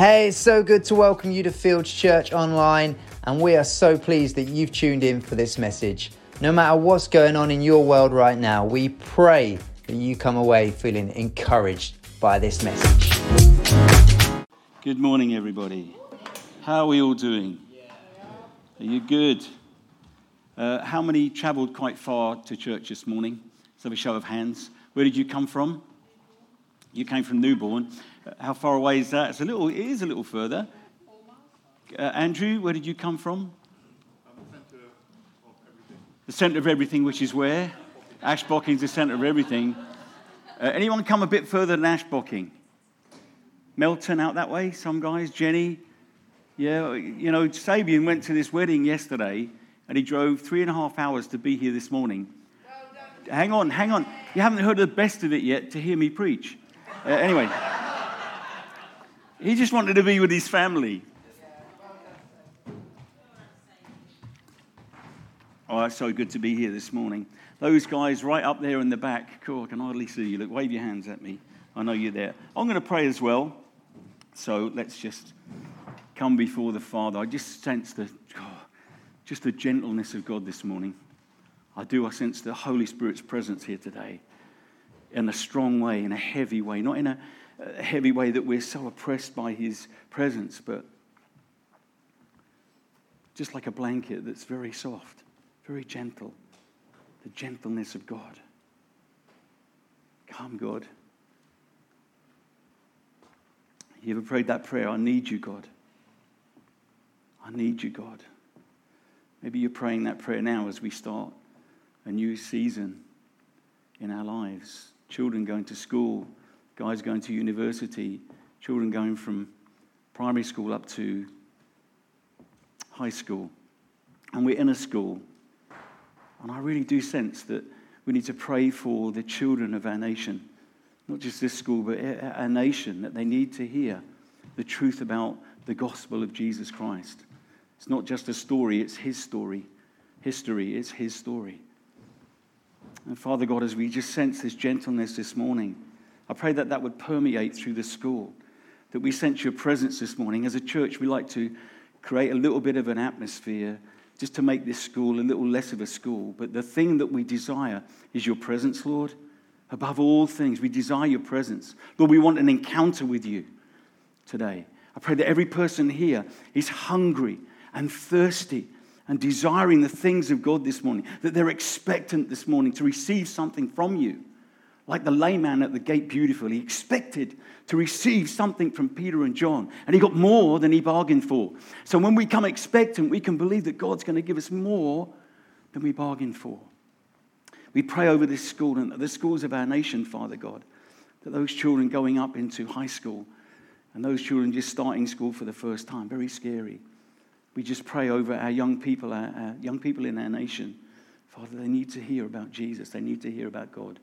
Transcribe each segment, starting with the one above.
Hey, it's so good to welcome you to Fields Church Online, and we are so pleased that you've tuned in for this message. No matter what's going on in your world right now, we pray that you come away feeling encouraged by this message. Good morning, everybody. How are we all doing? Are you good? Uh, how many travelled quite far to church this morning? Let's have a show of hands. Where did you come from? You came from Newbourne. Uh, how far away is that? It's a little. It is a little further. Uh, Andrew, where did you come from? The centre of everything, which is where? Ashbocking is the centre of everything. Uh, anyone come a bit further than Ashbocking? Melton out that way, some guys. Jenny, yeah, you know, Sabian went to this wedding yesterday and he drove three and a half hours to be here this morning. Hang on, hang on. You haven't heard the best of it yet to hear me preach. Uh, anyway, he just wanted to be with his family. Oh, it's so good to be here this morning. Those guys right up there in the back, cool, I can hardly see you. Look, wave your hands at me. I know you're there. I'm going to pray as well. So let's just come before the Father. I just sense the, oh, just the gentleness of God this morning. I do. I sense the Holy Spirit's presence here today in a strong way, in a heavy way, not in a, a heavy way that we're so oppressed by His presence, but just like a blanket that's very soft, very gentle. The gentleness of God. Come, God. You ever prayed that prayer? I need you, God. I need you, God. Maybe you're praying that prayer now as we start a new season in our lives. Children going to school, guys going to university, children going from primary school up to high school. And we're in a school. And I really do sense that we need to pray for the children of our nation, not just this school, but our nation, that they need to hear the truth about the gospel of Jesus Christ. It's not just a story, it's His story. History is His story. And Father God, as we just sense this gentleness this morning, I pray that that would permeate through the school, that we sense your presence this morning. As a church, we like to create a little bit of an atmosphere just to make this school a little less of a school. But the thing that we desire is your presence, Lord. Above all things, we desire your presence. Lord, we want an encounter with you today. I pray that every person here is hungry and thirsty and desiring the things of God this morning, that they're expectant this morning to receive something from you. Like the layman at the gate, beautiful, he expected to receive something from Peter and John, and he got more than he bargained for. So when we come expectant, we can believe that God's going to give us more than we bargained for. We pray over this school and the schools of our nation, Father God, that those children going up into high school and those children just starting school for the first time, very scary. We just pray over our young people, our, our young people in our nation. Father, they need to hear about Jesus. They need to hear about God.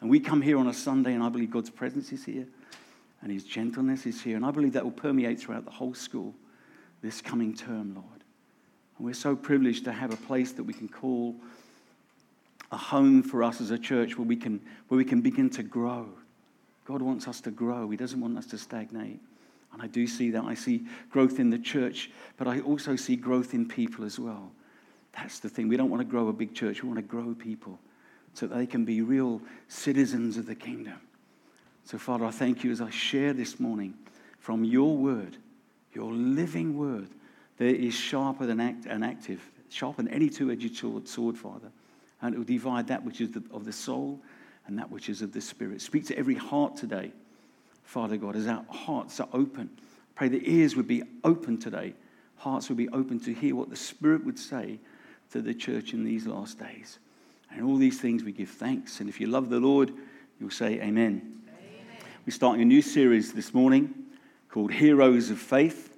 And we come here on a Sunday, and I believe God's presence is here, and His gentleness is here. And I believe that will permeate throughout the whole school this coming term, Lord. And we're so privileged to have a place that we can call a home for us as a church where we can, where we can begin to grow. God wants us to grow, He doesn't want us to stagnate. And I do see that. I see growth in the church, but I also see growth in people as well. That's the thing. We don't want to grow a big church, we want to grow people so that they can be real citizens of the kingdom. So, Father, I thank you as I share this morning from your word, your living word, that is sharper than act, and active, sharper than any two edged sword, Father. And it will divide that which is the, of the soul and that which is of the spirit. Speak to every heart today Father God, as our hearts are open. Pray the ears would be open today, hearts would be open to hear what the Spirit would say to the church in these last days. And all these things we give thanks. And if you love the Lord, you'll say amen. amen. We're starting a new series this morning called Heroes of Faith.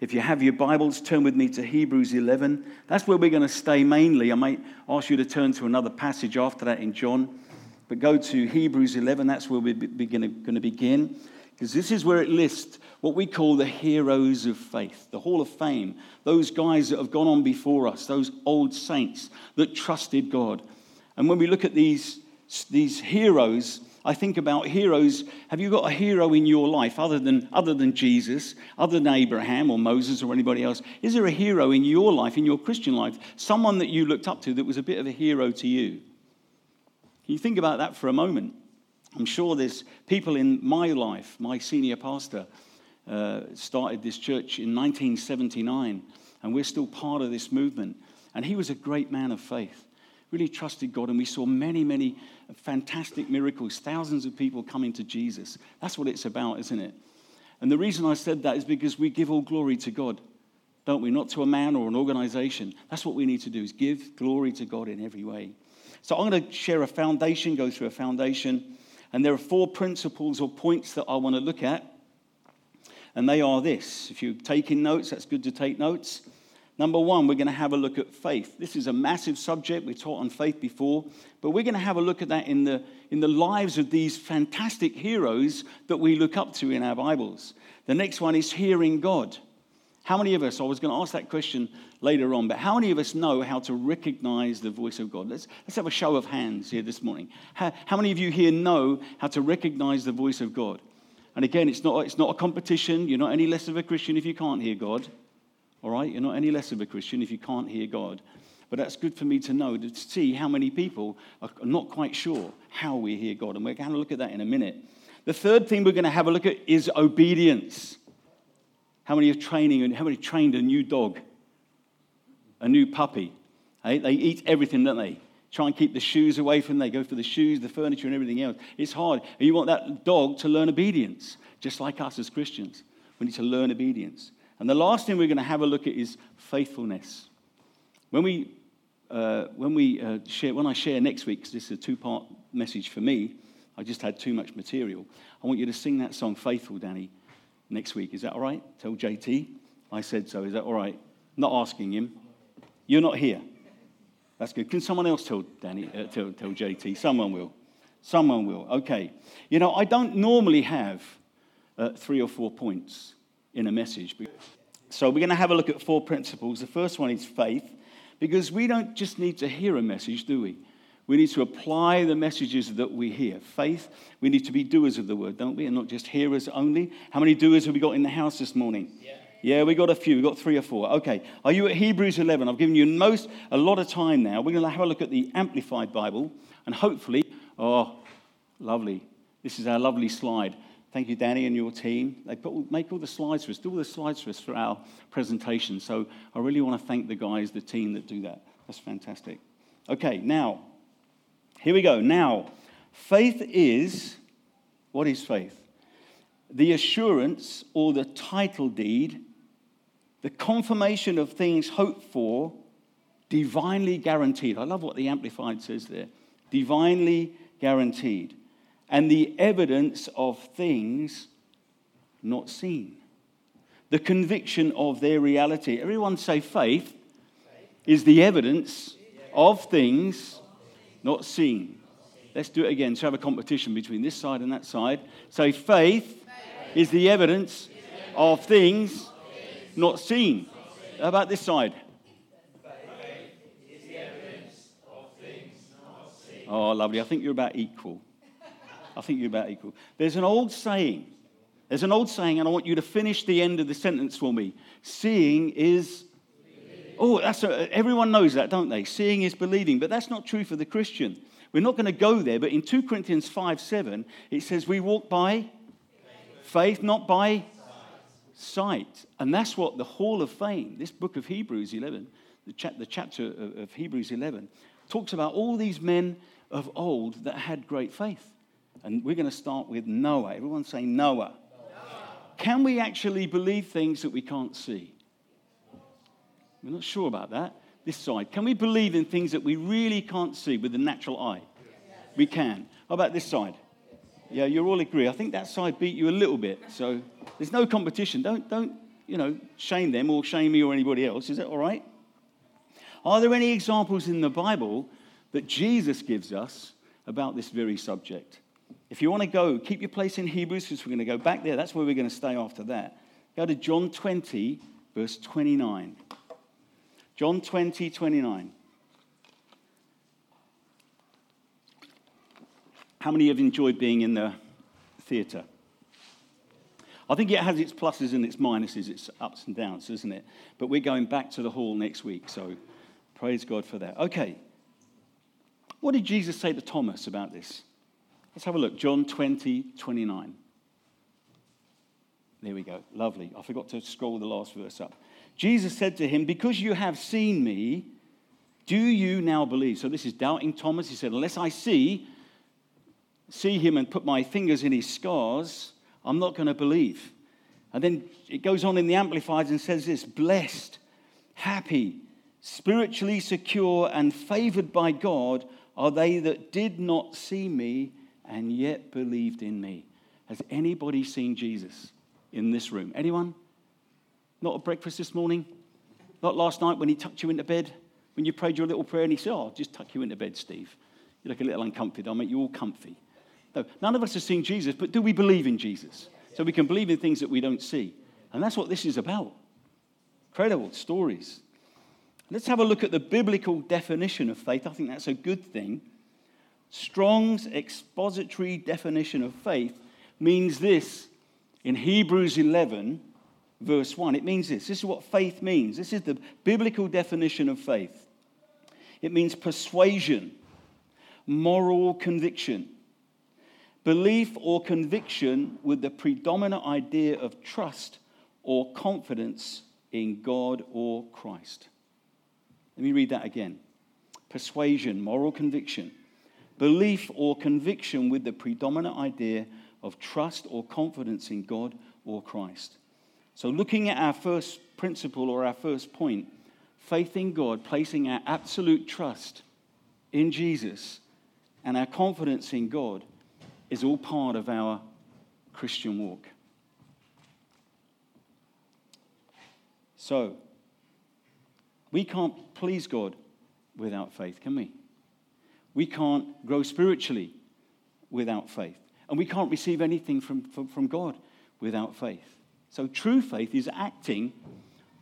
If you have your Bibles, turn with me to Hebrews 11. That's where we're going to stay mainly. I might ask you to turn to another passage after that in John. But go to Hebrews 11, that's where we're going to begin. Because this is where it lists what we call the heroes of faith, the Hall of Fame, those guys that have gone on before us, those old saints that trusted God. And when we look at these, these heroes, I think about heroes. Have you got a hero in your life other than, other than Jesus, other than Abraham or Moses or anybody else? Is there a hero in your life, in your Christian life, someone that you looked up to that was a bit of a hero to you? Can you think about that for a moment? I'm sure there's people in my life, my senior pastor uh, started this church in 1979, and we're still part of this movement. And he was a great man of faith, really trusted God, and we saw many, many fantastic miracles, thousands of people coming to Jesus. That's what it's about, isn't it? And the reason I said that is because we give all glory to God, don't we? Not to a man or an organization. That's what we need to do, is give glory to God in every way. So I'm going to share a foundation, go through a foundation, and there are four principles or points that I want to look at. And they are this. If you're taking notes, that's good to take notes. Number one, we're going to have a look at faith. This is a massive subject. We taught on faith before, but we're going to have a look at that in the, in the lives of these fantastic heroes that we look up to in our Bibles. The next one is hearing God. How many of us, I was going to ask that question later on, but how many of us know how to recognize the voice of God? Let's, let's have a show of hands here this morning. How, how many of you here know how to recognize the voice of God? And again, it's not, it's not a competition. You're not any less of a Christian if you can't hear God. All right? You're not any less of a Christian if you can't hear God. But that's good for me to know, to see how many people are not quite sure how we hear God. And we're going to look at that in a minute. The third thing we're going to have a look at is obedience. How many are training and how many trained a new dog, a new puppy? Hey, they eat everything, don't they? Try and keep the shoes away from them. They go for the shoes, the furniture, and everything else. It's hard. You want that dog to learn obedience, just like us as Christians. We need to learn obedience. And the last thing we're going to have a look at is faithfulness. When we, uh, when we uh, share, when I share next week, because this is a two-part message for me, I just had too much material. I want you to sing that song, "Faithful," Danny, next week. Is that all right? Tell JT I said so. Is that all right? Not asking him. You're not here. That's good. Can someone else tell Danny? Uh, tell, tell JT. Someone will. Someone will. Okay. You know, I don't normally have uh, three or four points in a message. So we're going to have a look at four principles. The first one is faith, because we don't just need to hear a message, do we? We need to apply the messages that we hear. Faith, we need to be doers of the word, don't we? And not just hearers only. How many doers have we got in the house this morning? Yeah. Yeah, we got a few. We got three or four. Okay. Are you at Hebrews 11? I've given you most a lot of time now. We're going to have a look at the Amplified Bible, and hopefully, oh, lovely. This is our lovely slide. Thank you, Danny, and your team. They put, make all the slides for us, do all the slides for us for our presentation. So I really want to thank the guys, the team that do that. That's fantastic. Okay, now, here we go. Now, faith is what is faith? The assurance or the title deed, the confirmation of things hoped for, divinely guaranteed. I love what the Amplified says there. Divinely guaranteed and the evidence of things not seen. The conviction of their reality. Everyone say faith is the evidence of things not seen. Let's do it again. So have a competition between this side and that side. Say faith is the evidence of things not seen. How about this side? Faith is the evidence of things not seen. Oh, lovely. I think you're about equal. I think you're about equal. There's an old saying. There's an old saying, and I want you to finish the end of the sentence for me. Seeing is. Oh, that's a, everyone knows that, don't they? Seeing is believing, but that's not true for the Christian. We're not going to go there, but in 2 Corinthians 5 7, it says, We walk by faith, not by sight. And that's what the Hall of Fame, this book of Hebrews 11, the, chap- the chapter of, of Hebrews 11, talks about all these men of old that had great faith. And we're going to start with Noah. Everyone say Noah. Noah. Can we actually believe things that we can't see? We're not sure about that. This side. Can we believe in things that we really can't see with the natural eye? We can. How about this side? Yeah, you all agree. I think that side beat you a little bit. So there's no competition. Don't, don't, you know, shame them or shame me or anybody else. Is that all right? Are there any examples in the Bible that Jesus gives us about this very subject? If you want to go, keep your place in Hebrews because we're going to go back there. That's where we're going to stay after that. Go to John 20, verse 29. John 20, 29. How many have enjoyed being in the theatre? I think it has its pluses and its minuses, its ups and downs, isn't it? But we're going back to the hall next week, so praise God for that. Okay. What did Jesus say to Thomas about this? Let's have a look. John 20, 29. There we go. Lovely. I forgot to scroll the last verse up. Jesus said to him, Because you have seen me, do you now believe? So this is doubting Thomas. He said, Unless I see, see him and put my fingers in his scars, I'm not going to believe. And then it goes on in the Amplified and says this blessed, happy, spiritually secure, and favored by God are they that did not see me and yet believed in me. Has anybody seen Jesus in this room? Anyone? Not at breakfast this morning? Not last night when he tucked you into bed? When you prayed your little prayer and he said, Oh, I'll just tuck you into bed, Steve. You look a little uncomfortable. I'll make you all comfy. No, none of us have seen Jesus, but do we believe in Jesus? So we can believe in things that we don't see. And that's what this is about. Incredible stories. Let's have a look at the biblical definition of faith. I think that's a good thing. Strong's expository definition of faith means this in Hebrews 11, verse 1. It means this. This is what faith means. This is the biblical definition of faith it means persuasion, moral conviction Belief or conviction with the predominant idea of trust or confidence in God or Christ. Let me read that again. Persuasion, moral conviction. Belief or conviction with the predominant idea of trust or confidence in God or Christ. So, looking at our first principle or our first point, faith in God, placing our absolute trust in Jesus and our confidence in God is all part of our Christian walk. So, we can't please God without faith, can we? We can't grow spiritually without faith. And we can't receive anything from, from, from God without faith. So, true faith is acting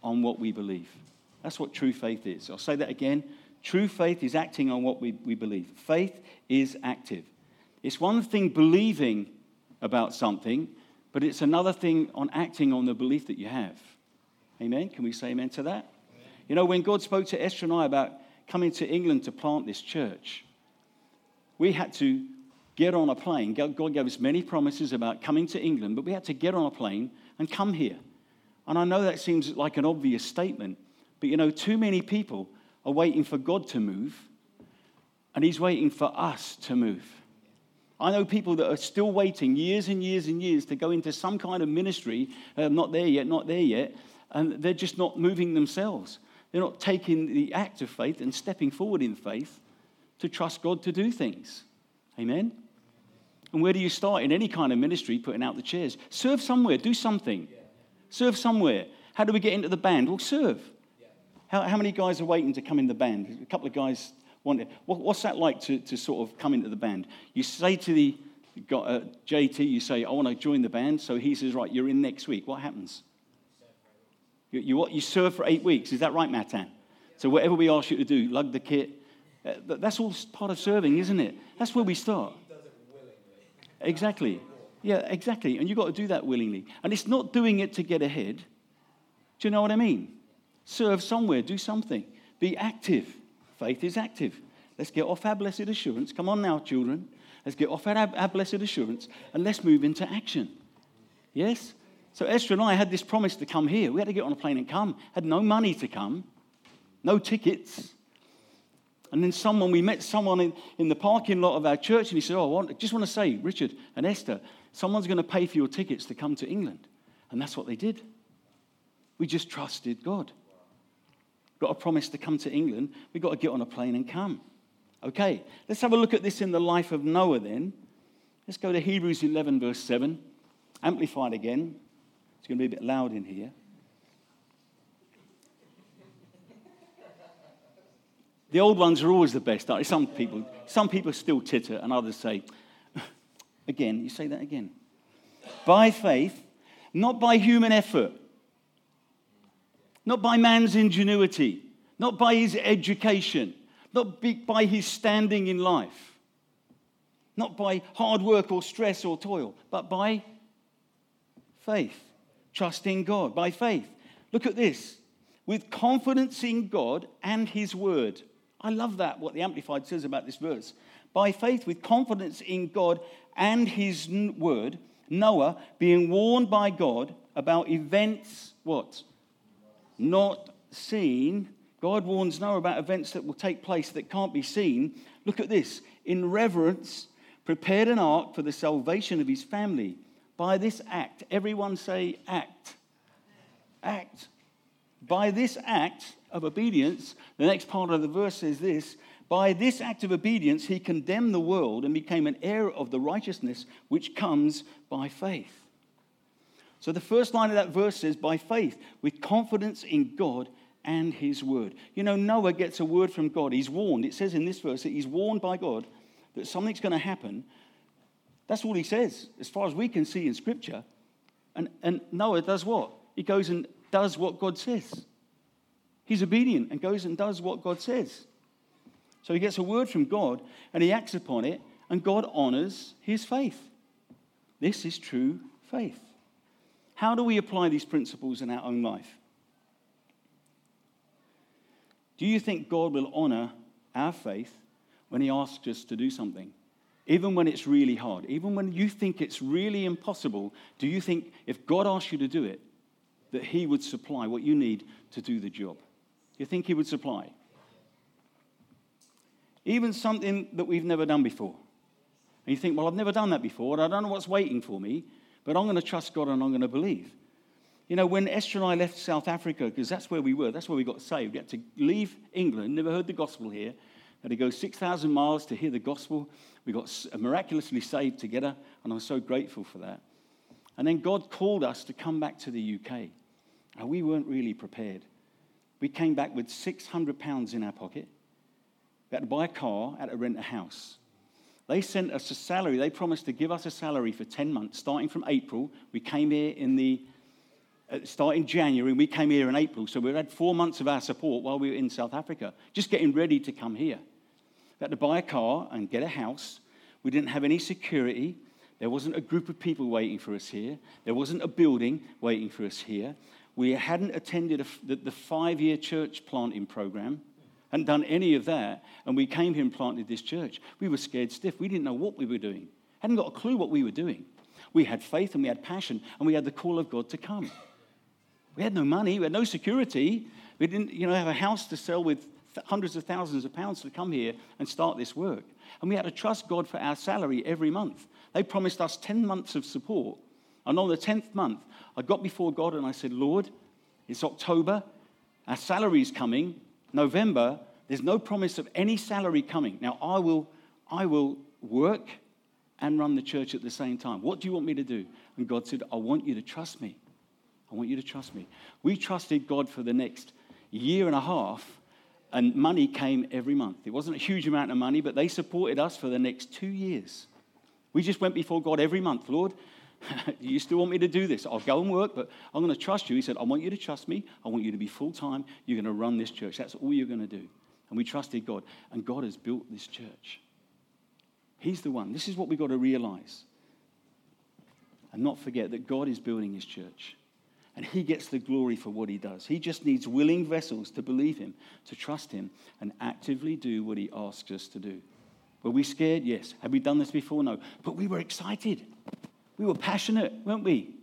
on what we believe. That's what true faith is. I'll say that again. True faith is acting on what we, we believe. Faith is active. It's one thing believing about something, but it's another thing on acting on the belief that you have. Amen? Can we say amen to that? Amen. You know, when God spoke to Esther and I about coming to England to plant this church, we had to get on a plane. God gave us many promises about coming to England, but we had to get on a plane and come here. And I know that seems like an obvious statement, but you know, too many people are waiting for God to move, and He's waiting for us to move. I know people that are still waiting years and years and years to go into some kind of ministry, uh, not there yet, not there yet, and they're just not moving themselves. They're not taking the act of faith and stepping forward in faith to trust God to do things. Amen? And where do you start in any kind of ministry, putting out the chairs? Serve somewhere, do something. Serve somewhere. How do we get into the band? Well, serve. How, how many guys are waiting to come in the band? A couple of guys wanted. What's that like to, to sort of come into the band? You say to the uh, JT, you say, I want to join the band. So he says, right, you're in next week. What happens? You, you, what, you serve for eight weeks. Is that right, Matan? So whatever we ask you to do, lug the kit, Uh, that's all part of serving, isn't it? That's where we start. Exactly. Yeah, exactly. And you've got to do that willingly. And it's not doing it to get ahead. Do you know what I mean? Serve somewhere, do something, be active. Faith is active. Let's get off our blessed assurance. Come on now, children. Let's get off our, our blessed assurance and let's move into action. Yes? So Esther and I had this promise to come here. We had to get on a plane and come. Had no money to come, no tickets. And then someone, we met someone in, in the parking lot of our church, and he said, Oh, I want, just want to say, Richard and Esther, someone's going to pay for your tickets to come to England. And that's what they did. We just trusted God got a promise to come to England, we've got to get on a plane and come. Okay, let's have a look at this in the life of Noah then. Let's go to Hebrews 11, verse 7. Amplified again. It's going to be a bit loud in here. The old ones are always the best. Some people, some people still titter, and others say, again, you say that again. By faith, not by human effort not by man's ingenuity, not by his education, not by his standing in life. not by hard work or stress or toil, but by faith. Trusting God, by faith. Look at this. With confidence in God and His Word. I love that, what the Amplified says about this verse. By faith, with confidence in God and His Word, Noah, being warned by God about events, what? Not seen. God warns Noah about events that will take place that can't be seen. Look at this. In reverence, prepared an ark for the salvation of his family. By this act, everyone say act. Act. By this act of obedience, the next part of the verse says this by this act of obedience, he condemned the world and became an heir of the righteousness which comes by faith. So the first line of that verse says, by faith, with confidence in God and his word. You know, Noah gets a word from God. He's warned. It says in this verse that he's warned by God that something's going to happen. That's all he says, as far as we can see in Scripture. And, and Noah does what? He goes and does what God says. He's obedient and goes and does what God says. So he gets a word from God and he acts upon it, and God honors his faith. This is true faith. How do we apply these principles in our own life? Do you think God will honor our faith when he asks us to do something? Even when it's really hard, even when you think it's really impossible, do you think if God asks you to do it, that he would supply what you need to do the job? You think he would supply? even something that we've never done before. And you think, well, I've never done that before, and I don't know what's waiting for me, but I'm going to trust God and I'm going to believe. You know, when Esther and I left South Africa, because that's where we were, that's where we got saved, we had to leave England, never heard the gospel here, had to go 6,000 miles to hear the gospel. We got miraculously saved together, and I'm so grateful for that. And then God called us to come back to the UK. And we weren't really prepared. We came back with 600 pounds in our pocket we had to buy a car, had to rent a house. They sent us a salary. They promised to give us a salary for 10 months, starting from April. We came here in the, uh, starting January, we came here in April. So we had four months of our support while we were in South Africa, just getting ready to come here. We had to buy a car and get a house. We didn't have any security. There wasn't a group of people waiting for us here. There wasn't a building waiting for us here. We hadn't attended a, the, the five year church planting program hadn't done any of that, and we came here and planted this church. We were scared stiff. We didn't know what we were doing, hadn't got a clue what we were doing. We had faith and we had passion, and we had the call of God to come. We had no money, we had no security. We didn't you know, have a house to sell with hundreds of thousands of pounds to come here and start this work. And we had to trust God for our salary every month. They promised us 10 months of support. And on the 10th month, I got before God and I said, Lord, it's October, our salary is coming. November, there's no promise of any salary coming. Now, I will, I will work and run the church at the same time. What do you want me to do? And God said, I want you to trust me. I want you to trust me. We trusted God for the next year and a half, and money came every month. It wasn't a huge amount of money, but they supported us for the next two years. We just went before God every month, Lord. you still want me to do this? I'll go and work, but I'm going to trust you. He said, I want you to trust me. I want you to be full time. You're going to run this church. That's all you're going to do. And we trusted God. And God has built this church. He's the one. This is what we've got to realize. And not forget that God is building his church. And he gets the glory for what he does. He just needs willing vessels to believe him, to trust him, and actively do what he asks us to do. Were we scared? Yes. Have we done this before? No. But we were excited. We were passionate, weren't we?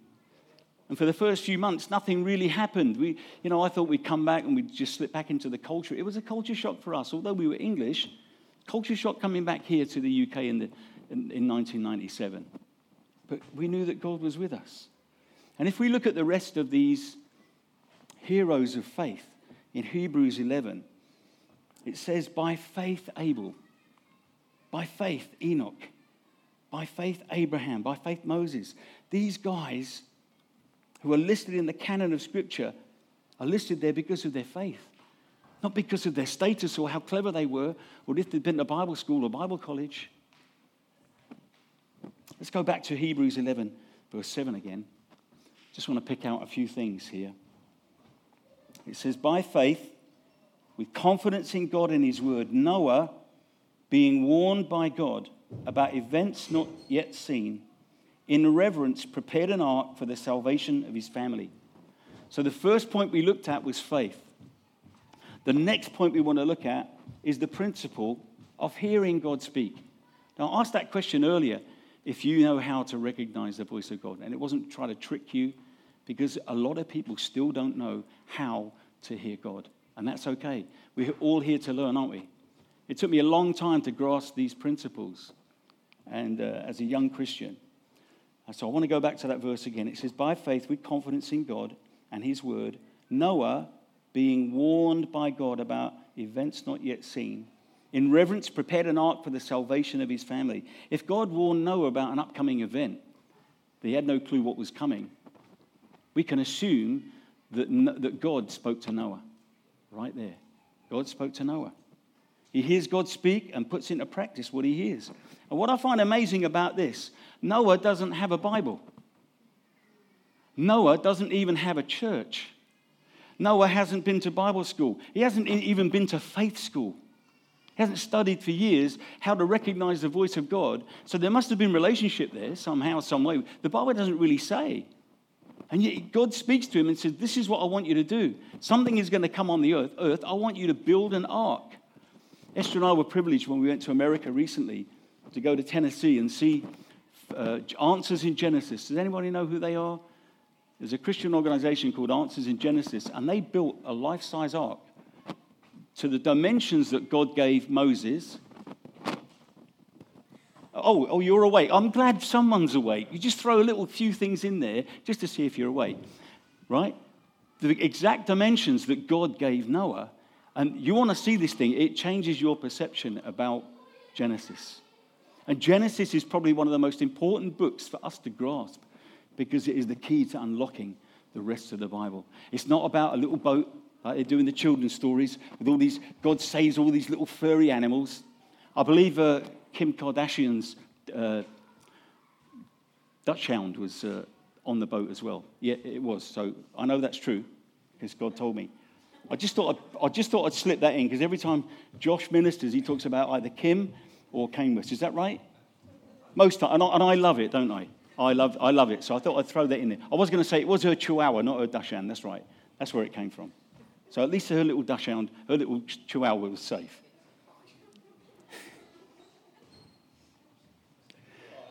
And for the first few months, nothing really happened. We, you know, I thought we'd come back and we'd just slip back into the culture. It was a culture shock for us. Although we were English, culture shock coming back here to the UK in, the, in, in 1997. But we knew that God was with us. And if we look at the rest of these heroes of faith in Hebrews 11, it says, By faith, Abel, by faith, Enoch, by faith, Abraham, by faith, Moses. These guys who are listed in the canon of Scripture are listed there because of their faith, not because of their status or how clever they were or if they'd been to Bible school or Bible college. Let's go back to Hebrews 11, verse 7 again. Just want to pick out a few things here. It says, By faith, with confidence in God and His word, Noah, being warned by God, about events not yet seen, in reverence prepared an ark for the salvation of his family. So the first point we looked at was faith. The next point we want to look at is the principle of hearing God speak. Now, I asked that question earlier if you know how to recognize the voice of God. And it wasn't trying to trick you, because a lot of people still don't know how to hear God. And that's okay. We're all here to learn, aren't we? It took me a long time to grasp these principles and uh, as a young Christian. So I want to go back to that verse again. It says, By faith, with confidence in God and his word, Noah, being warned by God about events not yet seen, in reverence prepared an ark for the salvation of his family. If God warned Noah about an upcoming event, he had no clue what was coming, we can assume that, that God spoke to Noah right there. God spoke to Noah. He hears God speak and puts into practice what he hears. And what I find amazing about this, Noah doesn't have a Bible. Noah doesn't even have a church. Noah hasn't been to Bible school. He hasn't even been to faith school. He hasn't studied for years how to recognize the voice of God. So there must have been relationship there somehow, some way. The Bible doesn't really say. And yet God speaks to him and says, This is what I want you to do. Something is going to come on the earth. Earth, I want you to build an ark. Esther and I were privileged when we went to America recently to go to Tennessee and see uh, Answers in Genesis. Does anybody know who they are? There's a Christian organization called Answers in Genesis, and they built a life size ark to the dimensions that God gave Moses Oh, oh, you're awake. I'm glad someone's awake. You just throw a little few things in there just to see if you're awake, right? The exact dimensions that God gave Noah. And you want to see this thing, it changes your perception about Genesis. And Genesis is probably one of the most important books for us to grasp because it is the key to unlocking the rest of the Bible. It's not about a little boat like they do in the children's stories with all these, God saves all these little furry animals. I believe uh, Kim Kardashian's uh, Dachshund was uh, on the boat as well. Yeah, it was. So I know that's true because God told me. I just thought I'd, I just thought I'd slip that in because every time Josh ministers, he talks about either Kim or Kanye West. Is that right? Most and I, and I love it, don't I? I love, I love it. So I thought I'd throw that in there. I was going to say it was her Chihuahua, not her Dachshund. That's right. That's where it came from. So at least her little Dachshund, her little Chihuahua was safe.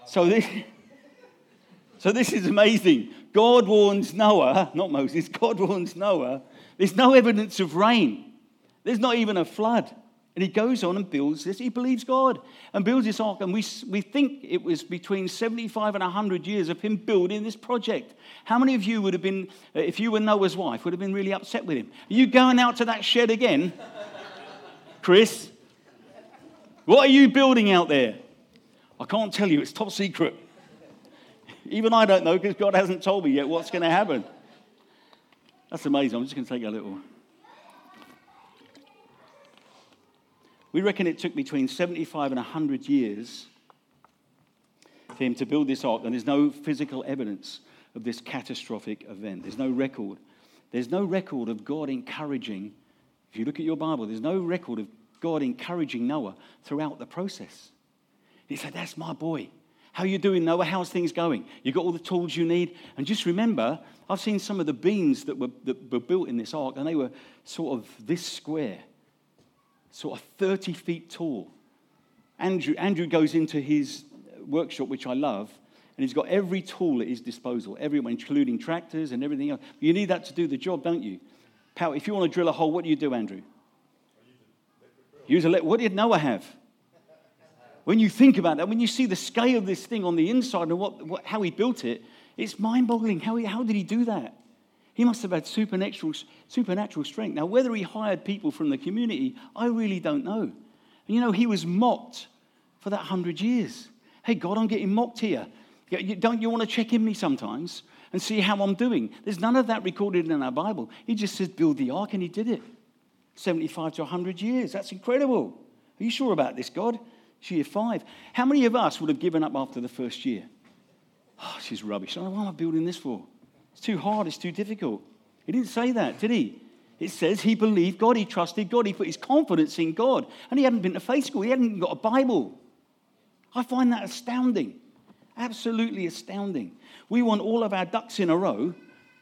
So this, so this is amazing. God warns Noah, not Moses, God warns Noah, there's no evidence of rain. There's not even a flood. And he goes on and builds this. He believes God and builds this ark. And we, we think it was between 75 and 100 years of him building this project. How many of you would have been, uh, if you were Noah's wife, would have been really upset with him? Are you going out to that shed again? Chris? What are you building out there? I can't tell you, it's top secret. Even I don't know because God hasn't told me yet what's going to happen. That's amazing. I'm just going to take a little. We reckon it took between 75 and 100 years for him to build this ark, and there's no physical evidence of this catastrophic event. There's no record. There's no record of God encouraging, if you look at your Bible, there's no record of God encouraging Noah throughout the process. He said, That's my boy. How are you doing, Noah? How's things going? You got all the tools you need? And just remember, I've seen some of the beams that were, that were built in this ark, and they were sort of this square, sort of 30 feet tall. Andrew, Andrew goes into his workshop, which I love, and he's got every tool at his disposal, everyone, including tractors and everything else. You need that to do the job, don't you? Power, if you want to drill a hole, what do you do, Andrew? Use a what did Noah have? when you think about that, when you see the scale of this thing on the inside and what, what how he built it, it's mind boggling. How, how did he do that? He must have had supernatural, supernatural strength. Now, whether he hired people from the community, I really don't know. You know, he was mocked for that hundred years. Hey, God, I'm getting mocked here. Don't you want to check in me sometimes and see how I'm doing? There's none of that recorded in our Bible. He just says, build the ark, and he did it. 75 to 100 years. That's incredible. Are you sure about this, God? year five. How many of us would have given up after the first year? Oh, she's rubbish. What am I building this for? It's too hard. It's too difficult. He didn't say that, did he? It says he believed God, he trusted God, he put his confidence in God. And he hadn't been to faith school, he hadn't got a Bible. I find that astounding. Absolutely astounding. We want all of our ducks in a row,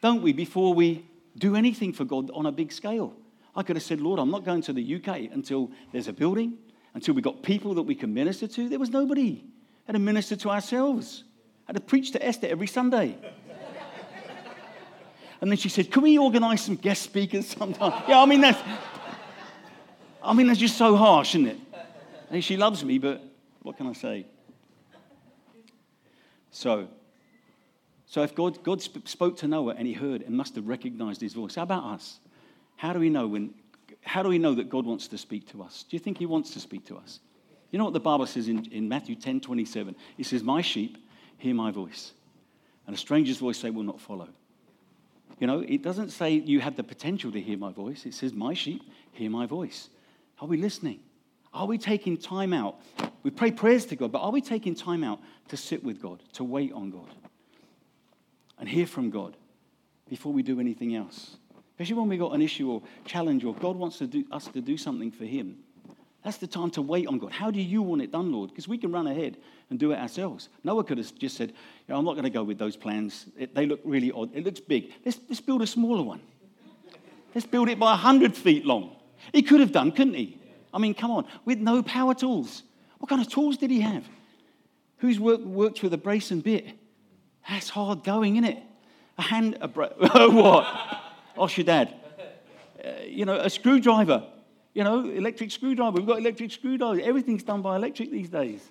don't we, before we do anything for God on a big scale. I could have said, Lord, I'm not going to the UK until there's a building, until we've got people that we can minister to. There was nobody. We had to minister to ourselves. I had to preach to Esther every Sunday. And then she said, Can we organize some guest speakers sometime? yeah, I mean, that's, I mean, that's just so harsh, isn't it? And she loves me, but what can I say? So, so if God, God spoke to Noah and he heard and must have recognized his voice, how about us? How do we know when? How do we know that God wants to speak to us? Do you think He wants to speak to us? You know what the Bible says in, in Matthew 10 27? It says, My sheep hear my voice, and a stranger's voice they will not follow. You know, it doesn't say you have the potential to hear my voice. It says, My sheep hear my voice. Are we listening? Are we taking time out? We pray prayers to God, but are we taking time out to sit with God, to wait on God, and hear from God before we do anything else? Especially when we've got an issue or challenge or God wants to do, us to do something for Him. That's the time to wait on God. How do you want it done, Lord? Because we can run ahead and do it ourselves. Noah could have just said, I'm not going to go with those plans. It, they look really odd. It looks big. Let's, let's build a smaller one. Let's build it by 100 feet long. He could have done, couldn't he? I mean, come on, with no power tools. What kind of tools did he have? Who's worked, worked with a brace and bit? That's hard going, isn't it? A hand, a bra- what? Ask your dad. Uh, you know, a screwdriver. You know, electric screwdriver. We've got electric screwdrivers. Everything's done by electric these days.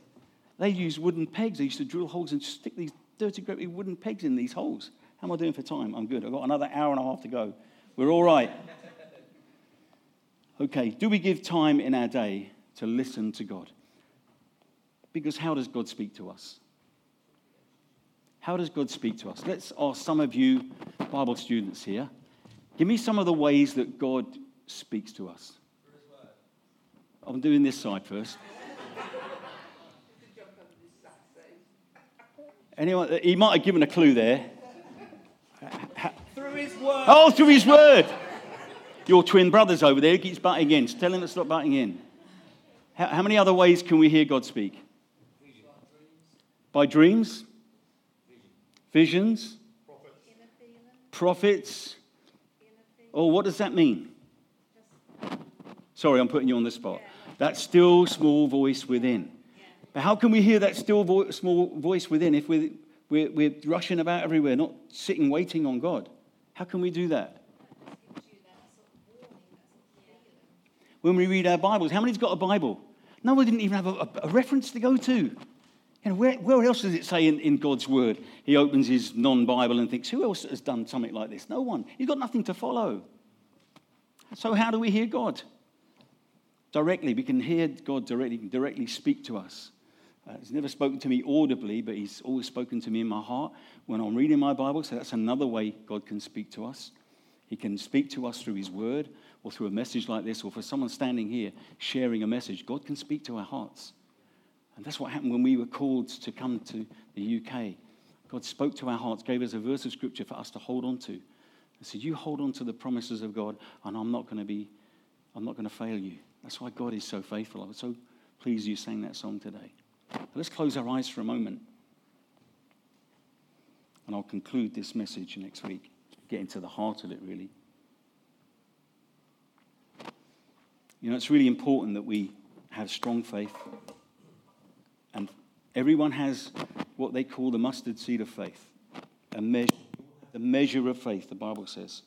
They use wooden pegs. They used to drill holes and stick these dirty, gritty wooden pegs in these holes. How am I doing for time? I'm good. I've got another hour and a half to go. We're all right. Okay, do we give time in our day to listen to God? Because how does God speak to us? How does God speak to us? Let's ask some of you Bible students here Give me some of the ways that God speaks to us. I'm doing this side first. Anyone? He might have given a clue there. Through his word. Oh, through his word. Your twin brothers over there keeps butting in. Tell him to stop butting in. How, how many other ways can we hear God speak? By dreams, visions, prophets. prophets, Oh, what does that mean? Sorry, I'm putting you on the spot. That still small voice within. But how can we hear that still vo- small voice within if we're, we're, we're rushing about everywhere, not sitting waiting on God? How can we do that? When we read our Bibles, how many's got a Bible? No one didn't even have a, a reference to go to. You know, where, where else does it say in, in God's word? He opens his non Bible and thinks, who else has done something like this? No one. He's got nothing to follow. So, how do we hear God? Directly. We can hear God directly, directly speak to us. Uh, he's never spoken to me audibly, but he's always spoken to me in my heart when I'm reading my Bible. So, that's another way God can speak to us. He can speak to us through his word or through a message like this, or for someone standing here sharing a message. God can speak to our hearts. And that's what happened when we were called to come to the UK. God spoke to our hearts, gave us a verse of scripture for us to hold on to. And said, You hold on to the promises of God, and I'm not going to be, I'm not going to fail you. That's why God is so faithful. I was so pleased you sang that song today. But let's close our eyes for a moment. And I'll conclude this message next week, get into the heart of it, really. You know, it's really important that we have strong faith. And everyone has what they call the mustard seed of faith, a measure, the measure of faith, the Bible says.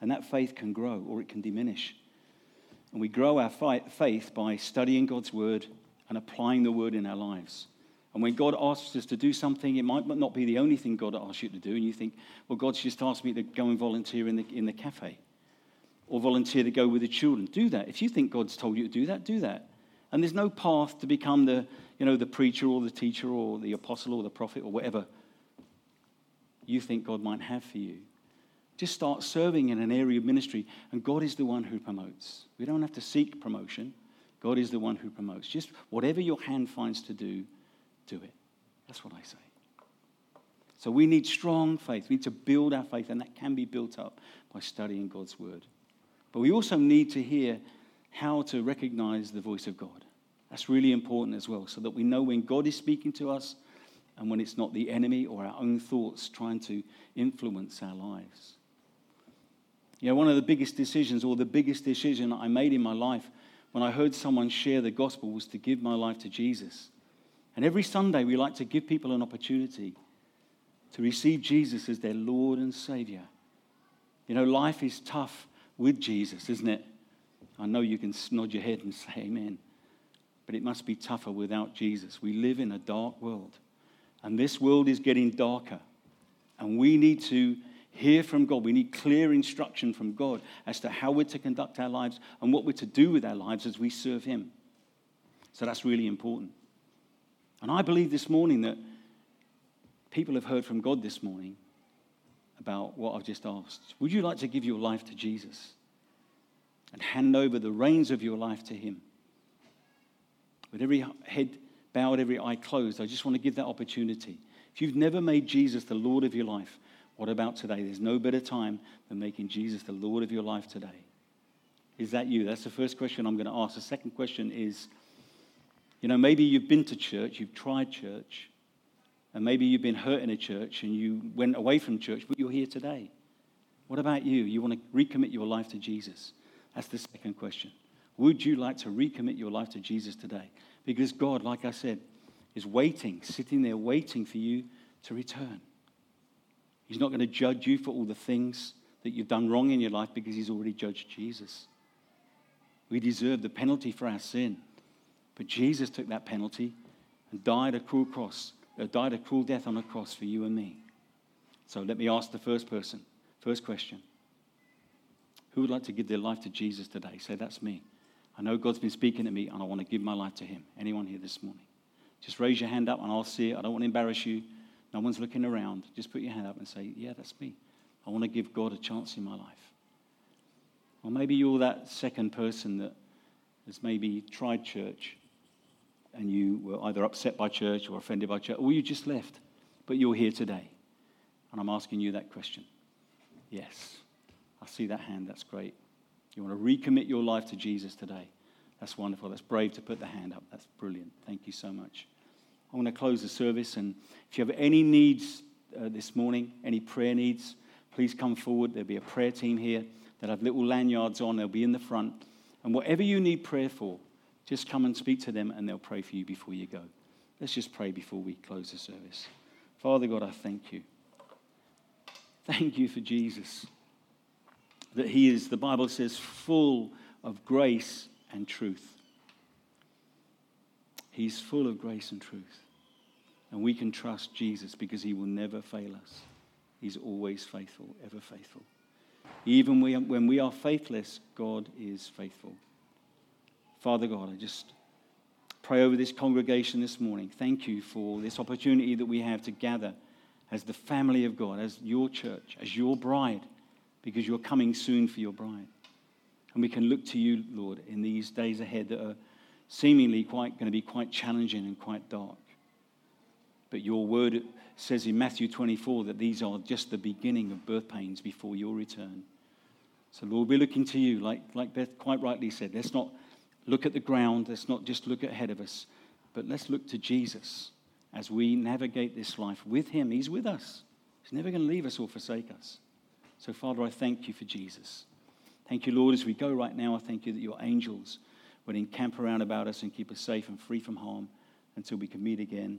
And that faith can grow or it can diminish. And we grow our faith by studying God's word and applying the word in our lives. And when God asks us to do something, it might not be the only thing God asks you to do. And you think, well, God's just asked me to go and volunteer in the, in the cafe or volunteer to go with the children. Do that. If you think God's told you to do that, do that. And there's no path to become the, you know, the preacher or the teacher or the apostle or the prophet or whatever you think God might have for you. Just start serving in an area of ministry, and God is the one who promotes. We don't have to seek promotion. God is the one who promotes. Just whatever your hand finds to do, do it. That's what I say. So we need strong faith. We need to build our faith, and that can be built up by studying God's word. But we also need to hear how to recognize the voice of God. That's really important as well, so that we know when God is speaking to us and when it's not the enemy or our own thoughts trying to influence our lives. You know, one of the biggest decisions, or the biggest decision I made in my life when I heard someone share the gospel, was to give my life to Jesus. And every Sunday, we like to give people an opportunity to receive Jesus as their Lord and Savior. You know, life is tough with Jesus, isn't it? I know you can nod your head and say amen, but it must be tougher without Jesus. We live in a dark world. And this world is getting darker. And we need to hear from God. We need clear instruction from God as to how we're to conduct our lives and what we're to do with our lives as we serve Him. So that's really important. And I believe this morning that people have heard from God this morning about what I've just asked. Would you like to give your life to Jesus and hand over the reins of your life to Him? With every head bowed, every eye closed, I just want to give that opportunity. If you've never made Jesus the Lord of your life, what about today? There's no better time than making Jesus the Lord of your life today. Is that you? That's the first question I'm going to ask. The second question is you know, maybe you've been to church, you've tried church, and maybe you've been hurt in a church and you went away from church, but you're here today. What about you? You want to recommit your life to Jesus? That's the second question. Would you like to recommit your life to Jesus today? Because God, like I said, is waiting, sitting there waiting for you to return. He's not going to judge you for all the things that you've done wrong in your life because He's already judged Jesus. We deserve the penalty for our sin. But Jesus took that penalty and died a cruel cross, uh, died a cruel death on a cross for you and me. So let me ask the first person, first question. Who would like to give their life to Jesus today? Say, that's me. I know God's been speaking to me and I want to give my life to Him. Anyone here this morning? Just raise your hand up and I'll see it. I don't want to embarrass you. No one's looking around. Just put your hand up and say, Yeah, that's me. I want to give God a chance in my life. Or maybe you're that second person that has maybe tried church and you were either upset by church or offended by church, or you just left, but you're here today. And I'm asking you that question. Yes, I see that hand. That's great. You want to recommit your life to Jesus today. That's wonderful. That's brave to put the hand up. That's brilliant. Thank you so much. I want to close the service, and if you have any needs uh, this morning, any prayer needs, please come forward. There'll be a prayer team here that have little lanyards on. They'll be in the front. And whatever you need prayer for, just come and speak to them and they'll pray for you before you go. Let's just pray before we close the service. Father God, I thank you. Thank you for Jesus. That he is, the Bible says, full of grace and truth. He's full of grace and truth. And we can trust Jesus because he will never fail us. He's always faithful, ever faithful. Even when we are faithless, God is faithful. Father God, I just pray over this congregation this morning. Thank you for this opportunity that we have to gather as the family of God, as your church, as your bride, because you're coming soon for your bride. And we can look to you, Lord, in these days ahead that are seemingly quite going to be quite challenging and quite dark. But your word says in Matthew 24 that these are just the beginning of birth pains before your return. So, Lord, we're looking to you, like, like Beth quite rightly said. Let's not look at the ground. Let's not just look ahead of us, but let's look to Jesus as we navigate this life with Him. He's with us, He's never going to leave us or forsake us. So, Father, I thank you for Jesus. Thank you, Lord, as we go right now. I thank you that your angels would encamp around about us and keep us safe and free from harm until we can meet again.